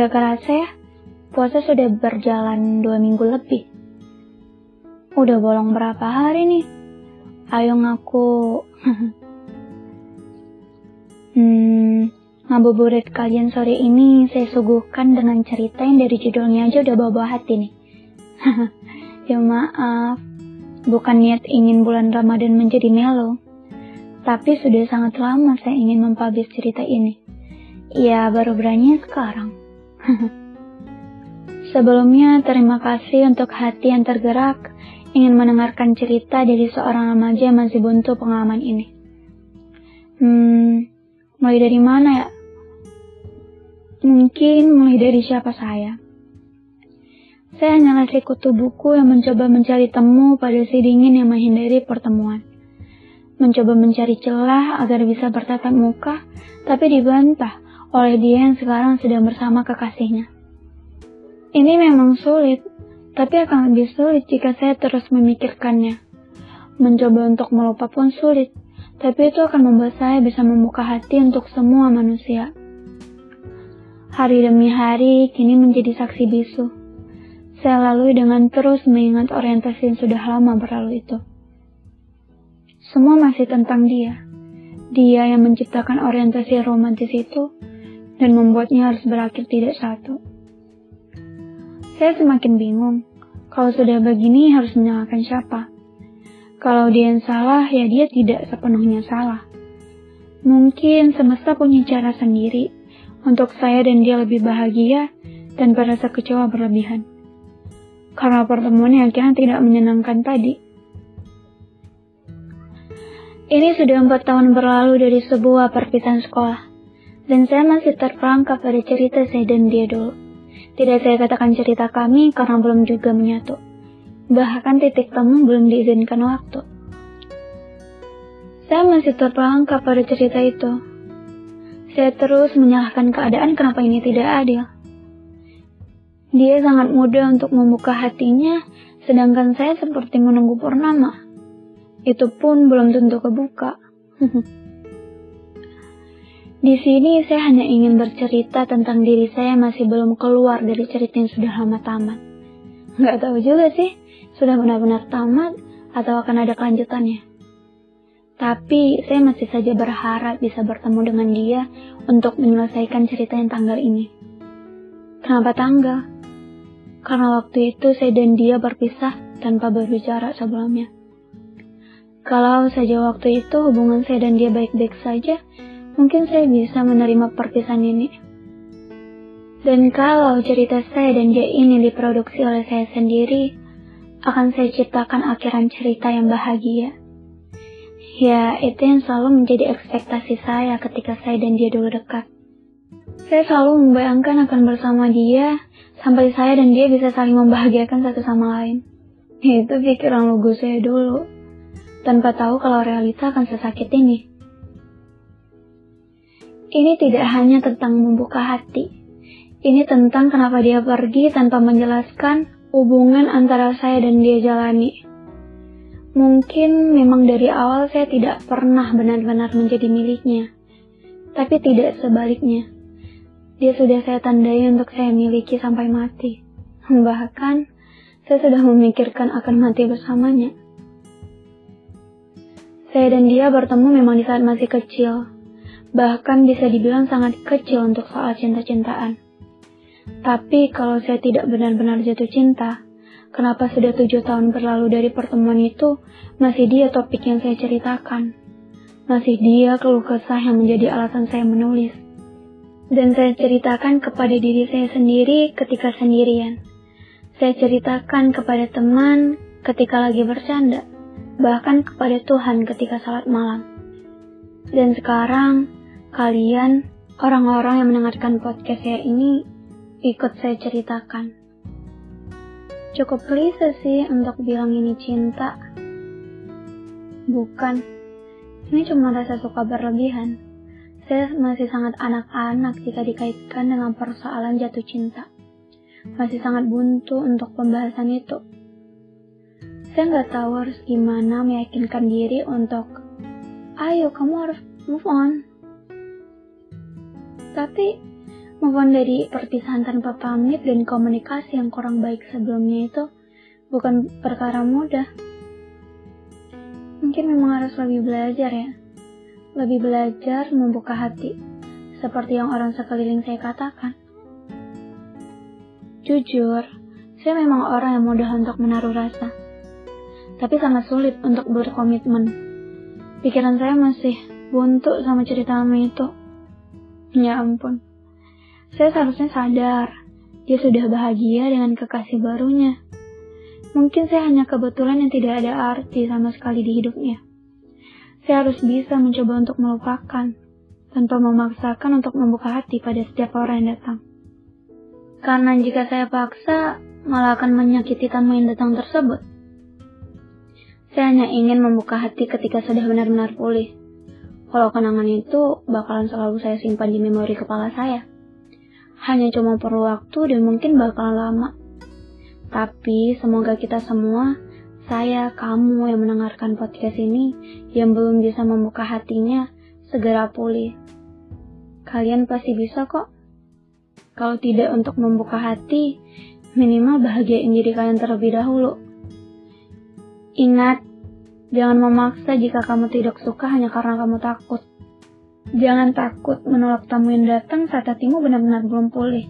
Gak kerasa ya, puasa sudah berjalan dua minggu lebih. Udah bolong berapa hari nih? Ayo ngaku. hmm, ngabuburit kalian sore ini saya suguhkan dengan cerita yang dari judulnya aja udah bawa-bawa hati nih. ya maaf, bukan niat ingin bulan Ramadan menjadi melo. Tapi sudah sangat lama saya ingin mempublish cerita ini. Ya, baru berani sekarang. Sebelumnya, terima kasih untuk hati yang tergerak ingin mendengarkan cerita dari seorang remaja yang masih buntu pengalaman ini. Hmm, mulai dari mana ya? Mungkin mulai dari siapa saya. Saya hanyalah sekutu buku yang mencoba mencari temu pada si dingin yang menghindari pertemuan. Mencoba mencari celah agar bisa bertatap muka, tapi dibantah oleh dia yang sekarang sedang bersama kekasihnya. Ini memang sulit, tapi akan lebih sulit jika saya terus memikirkannya. Mencoba untuk melupa pun sulit, tapi itu akan membuat saya bisa membuka hati untuk semua manusia. Hari demi hari kini menjadi saksi bisu. Saya lalui dengan terus mengingat orientasi yang sudah lama berlalu itu. Semua masih tentang dia. Dia yang menciptakan orientasi romantis itu dan membuatnya harus berakhir tidak satu. Saya semakin bingung. Kalau sudah begini harus menyalahkan siapa? Kalau dia yang salah, ya dia tidak sepenuhnya salah. Mungkin semesta punya cara sendiri untuk saya dan dia lebih bahagia dan rasa kecewa berlebihan. Karena pertemuan yang akhirnya tidak menyenangkan tadi. Ini sudah empat tahun berlalu dari sebuah perpisahan sekolah dan saya masih terperangkap pada cerita saya dan dia dulu. Tidak saya katakan cerita kami karena belum juga menyatu. Bahkan titik temu belum diizinkan waktu. Saya masih terperangkap pada cerita itu. Saya terus menyalahkan keadaan kenapa ini tidak adil. Dia sangat mudah untuk membuka hatinya, sedangkan saya seperti menunggu purnama. Itu pun belum tentu kebuka. Di sini saya hanya ingin bercerita tentang diri saya masih belum keluar dari cerita yang sudah lama tamat. Nggak tahu juga sih, sudah benar-benar tamat atau akan ada kelanjutannya. Tapi saya masih saja berharap bisa bertemu dengan dia untuk menyelesaikan cerita yang tanggal ini. Kenapa tanggal? Karena waktu itu saya dan dia berpisah tanpa berbicara sebelumnya. Kalau saja waktu itu hubungan saya dan dia baik-baik saja, mungkin saya bisa menerima perpisahan ini. Dan kalau cerita saya dan dia ini diproduksi oleh saya sendiri, akan saya ciptakan akhiran cerita yang bahagia. Ya, itu yang selalu menjadi ekspektasi saya ketika saya dan dia dulu dekat. Saya selalu membayangkan akan bersama dia, sampai saya dan dia bisa saling membahagiakan satu sama lain. Itu pikiran lugu saya dulu, tanpa tahu kalau realita akan sesakit ini. Ini tidak hanya tentang membuka hati. Ini tentang kenapa dia pergi tanpa menjelaskan hubungan antara saya dan dia jalani. Mungkin memang dari awal saya tidak pernah benar-benar menjadi miliknya. Tapi tidak sebaliknya. Dia sudah saya tandai untuk saya miliki sampai mati. Bahkan, saya sudah memikirkan akan mati bersamanya. Saya dan dia bertemu memang di saat masih kecil, bahkan bisa dibilang sangat kecil untuk soal cinta-cintaan. Tapi kalau saya tidak benar-benar jatuh cinta, kenapa sudah tujuh tahun berlalu dari pertemuan itu, masih dia topik yang saya ceritakan. Masih dia keluh kesah yang menjadi alasan saya menulis. Dan saya ceritakan kepada diri saya sendiri ketika sendirian. Saya ceritakan kepada teman ketika lagi bercanda, bahkan kepada Tuhan ketika salat malam. Dan sekarang, kalian, orang-orang yang mendengarkan podcast saya ini, ikut saya ceritakan. Cukup klise sih untuk bilang ini cinta. Bukan, ini cuma rasa suka berlebihan. Saya masih sangat anak-anak jika dikaitkan dengan persoalan jatuh cinta. Masih sangat buntu untuk pembahasan itu. Saya nggak tahu harus gimana meyakinkan diri untuk, ayo kamu harus move on, tapi Move dari perpisahan tanpa pamit dan komunikasi yang kurang baik sebelumnya itu bukan perkara mudah. Mungkin memang harus lebih belajar ya. Lebih belajar membuka hati. Seperti yang orang sekeliling saya katakan. Jujur, saya memang orang yang mudah untuk menaruh rasa. Tapi sangat sulit untuk berkomitmen. Pikiran saya masih buntu sama cerita itu. Ya ampun. Saya seharusnya sadar, dia sudah bahagia dengan kekasih barunya. Mungkin saya hanya kebetulan yang tidak ada arti sama sekali di hidupnya. Saya harus bisa mencoba untuk melupakan, tanpa memaksakan untuk membuka hati pada setiap orang yang datang. Karena jika saya paksa, malah akan menyakiti tamu yang datang tersebut. Saya hanya ingin membuka hati ketika sudah benar-benar pulih. Kalau kenangan itu bakalan selalu saya simpan di memori kepala saya hanya cuma perlu waktu dan mungkin bakalan lama. Tapi semoga kita semua, saya, kamu yang mendengarkan podcast ini, yang belum bisa membuka hatinya, segera pulih. Kalian pasti bisa kok. Kalau tidak untuk membuka hati, minimal bahagiain diri kalian terlebih dahulu. Ingat, jangan memaksa jika kamu tidak suka hanya karena kamu takut. Jangan takut menolak tamu yang datang saat hatimu benar-benar belum pulih.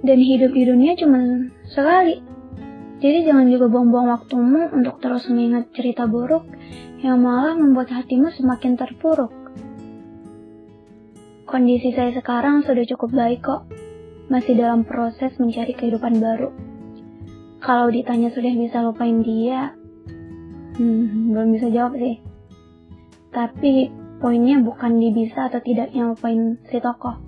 Dan hidup di dunia cuma sekali. Jadi jangan juga buang-buang waktumu untuk terus mengingat cerita buruk yang malah membuat hatimu semakin terpuruk. Kondisi saya sekarang sudah cukup baik kok. Masih dalam proses mencari kehidupan baru. Kalau ditanya sudah bisa lupain dia, hmm, belum bisa jawab sih. Tapi Poinnya bukan di bisa atau tidaknya lupain si tokoh.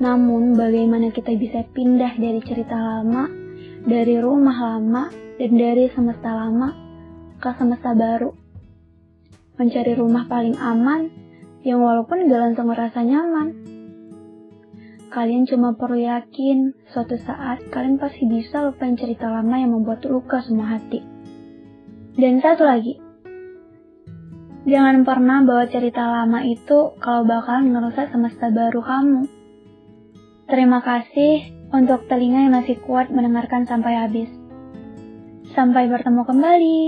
Namun bagaimana kita bisa pindah dari cerita lama, dari rumah lama, dan dari semesta lama ke semesta baru. Mencari rumah paling aman, yang walaupun gak langsung merasa nyaman. Kalian cuma perlu yakin, suatu saat kalian pasti bisa lupain cerita lama yang membuat luka semua hati. Dan satu lagi, Jangan pernah bawa cerita lama itu kalau bakal ngerusak semesta baru kamu. Terima kasih untuk telinga yang masih kuat mendengarkan sampai habis. Sampai bertemu kembali.